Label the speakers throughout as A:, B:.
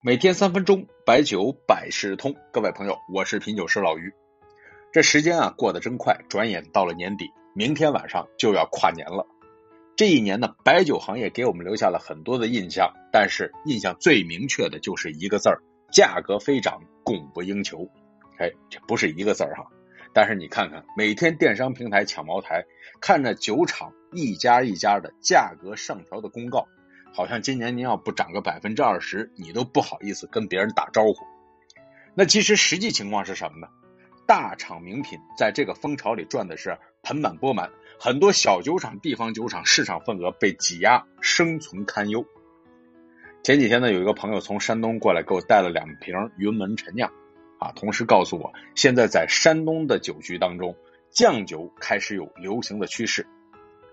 A: 每天三分钟，白酒百事通。各位朋友，我是品酒师老于。这时间啊过得真快，转眼到了年底，明天晚上就要跨年了。这一年呢，白酒行业给我们留下了很多的印象，但是印象最明确的就是一个字儿：价格飞涨，供不应求。哎，这不是一个字儿哈。但是你看看，每天电商平台抢茅台，看着酒厂一家一家的价格上调的公告。好像今年您要不涨个百分之二十，你都不好意思跟别人打招呼。那其实实际情况是什么呢？大厂名品在这个风潮里赚的是盆满钵满，很多小酒厂、地方酒厂市场份额被挤压，生存堪忧。前几天呢，有一个朋友从山东过来，给我带了两瓶云门陈酿，啊，同时告诉我，现在在山东的酒局当中，酱酒开始有流行的趋势。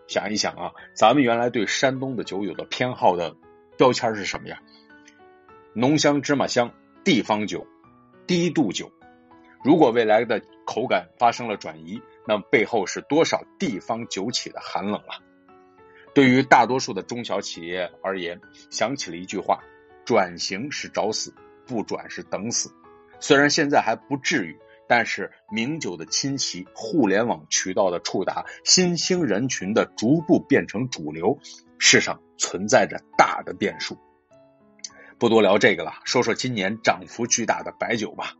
A: 想一想啊，咱们原来对山东的酒有的偏好的标签是什么呀？浓香芝麻香，地方酒，低度酒。如果未来的口感发生了转移，那背后是多少地方酒企的寒冷啊？对于大多数的中小企业而言，想起了一句话：转型是找死，不转是等死。虽然现在还不至于。但是名酒的侵袭、互联网渠道的触达、新兴人群的逐步变成主流，世上存在着大的变数。不多聊这个了，说说今年涨幅巨大的白酒吧。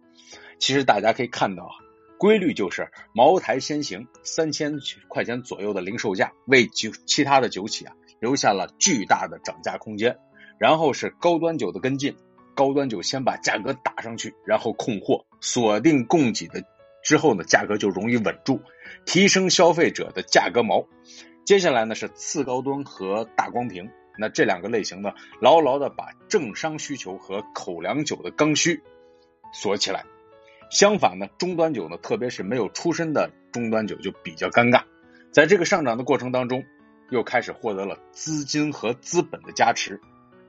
A: 其实大家可以看到啊，规律就是茅台先行，三千块钱左右的零售价，为酒其他的酒企啊留下了巨大的涨价空间。然后是高端酒的跟进。高端酒先把价格打上去，然后控货，锁定供给的之后呢，价格就容易稳住，提升消费者的价格锚。接下来呢是次高端和大光瓶，那这两个类型呢，牢牢的把政商需求和口粮酒的刚需锁起来。相反呢，中端酒呢，特别是没有出身的中端酒就比较尴尬。在这个上涨的过程当中，又开始获得了资金和资本的加持。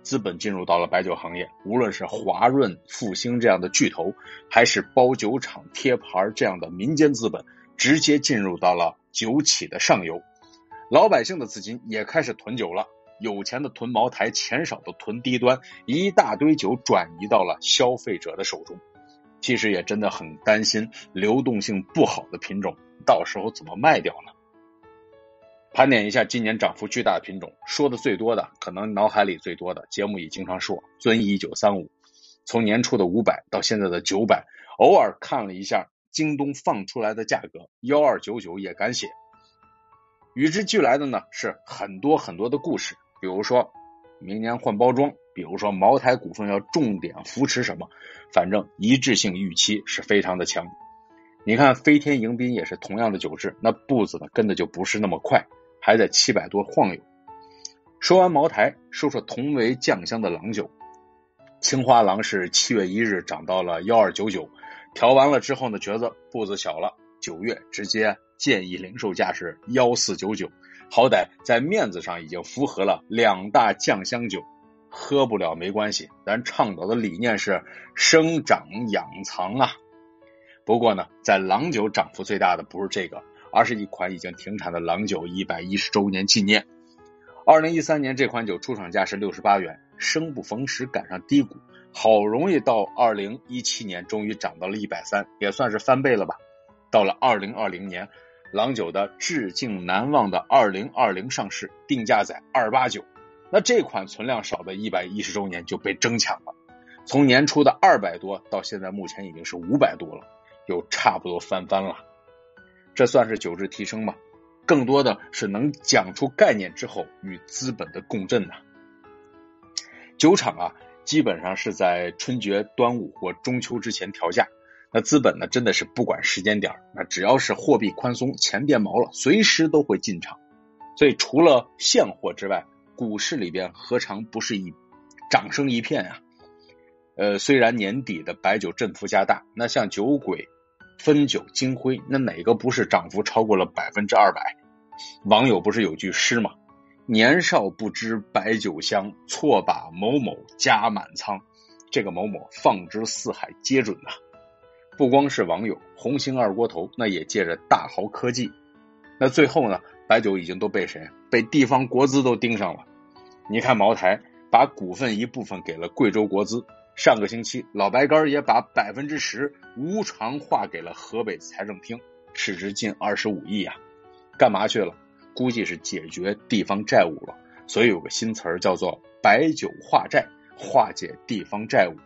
A: 资本进入到了白酒行业，无论是华润、复兴这样的巨头，还是包酒厂、贴牌这样的民间资本，直接进入到了酒企的上游。老百姓的资金也开始囤酒了，有钱的囤茅台，钱少的囤低端，一大堆酒转移到了消费者的手中。其实也真的很担心流动性不好的品种，到时候怎么卖掉呢？盘点一下今年涨幅巨大的品种，说的最多的，可能脑海里最多的，节目里经常说，遵义九三五，从年初的五百到现在的九百，偶尔看了一下京东放出来的价格幺二九九也敢写。与之俱来的呢是很多很多的故事，比如说明年换包装，比如说茅台股份要重点扶持什么，反正一致性预期是非常的强。你看飞天迎宾也是同样的酒质，那步子呢跟的就不是那么快。还在七百多晃悠。说完茅台，说说同为酱香的郎酒。青花郎是七月一日涨到了幺二九九，调完了之后呢，觉得步子小了。九月直接建议零售价是幺四九九，好歹在面子上已经符合了两大酱香酒。喝不了没关系，咱倡导的理念是生长养藏啊。不过呢，在郎酒涨幅最大的不是这个。而是一款已经停产的郎酒一百一十周年纪念。二零一三年这款酒出厂价是六十八元，生不逢时赶上低谷，好容易到二零一七年终于涨到了一百三，也算是翻倍了吧。到了二零二零年，郎酒的致敬难忘的二零二零上市，定价在二八九，那这款存量少的一百一十周年就被争抢了，从年初的二百多到现在目前已经是五百多了，又差不多翻番了。这算是酒质提升吗？更多的是能讲出概念之后与资本的共振呐。酒厂啊，基本上是在春节、端午或中秋之前调价。那资本呢，真的是不管时间点那只要是货币宽松、钱变毛了，随时都会进场。所以除了现货之外，股市里边何尝不是一掌声一片啊？呃，虽然年底的白酒振幅加大，那像酒鬼。汾酒、金辉，那哪个不是涨幅超过了百分之二百？网友不是有句诗吗？年少不知白酒香，错把某某加满仓。这个某某放之四海皆准呐。不光是网友，红星二锅头那也借着大豪科技。那最后呢，白酒已经都被谁？被地方国资都盯上了。你看茅台把股份一部分给了贵州国资，上个星期，老白干也把百分之十无偿划给了河北财政厅，市值近二十五亿啊！干嘛去了？估计是解决地方债务了。所以有个新词儿叫做“白酒化债”，化解地方债务。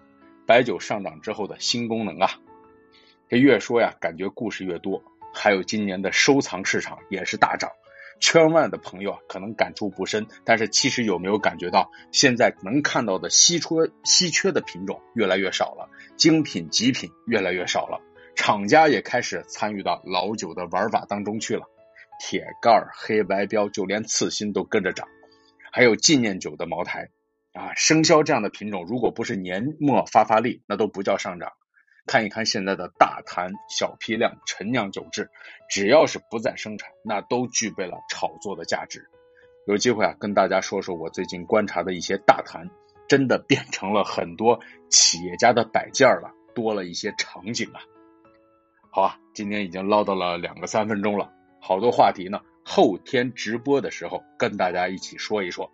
A: 白酒上涨之后的新功能啊！这越说呀，感觉故事越多。还有今年的收藏市场也是大涨。圈外的朋友啊，可能感触不深，但是其实有没有感觉到，现在能看到的稀缺稀缺的品种越来越少了，精品极品越来越少了，厂家也开始参与到老酒的玩法当中去了，铁盖、黑白标，就连次新都跟着涨，还有纪念酒的茅台啊，生肖这样的品种，如果不是年末发发力，那都不叫上涨。看一看现在的大坛、小批量、陈酿酒质，只要是不再生产，那都具备了炒作的价值。有机会啊，跟大家说说我最近观察的一些大坛，真的变成了很多企业家的摆件了，多了一些场景啊。好啊，今天已经唠叨了两个三分钟了，好多话题呢，后天直播的时候跟大家一起说一说。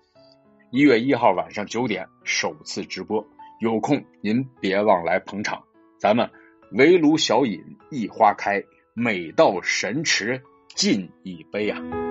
A: 一月一号晚上九点首次直播，有空您别忘来捧场。咱们围炉小饮一花开，每到神池尽一杯啊！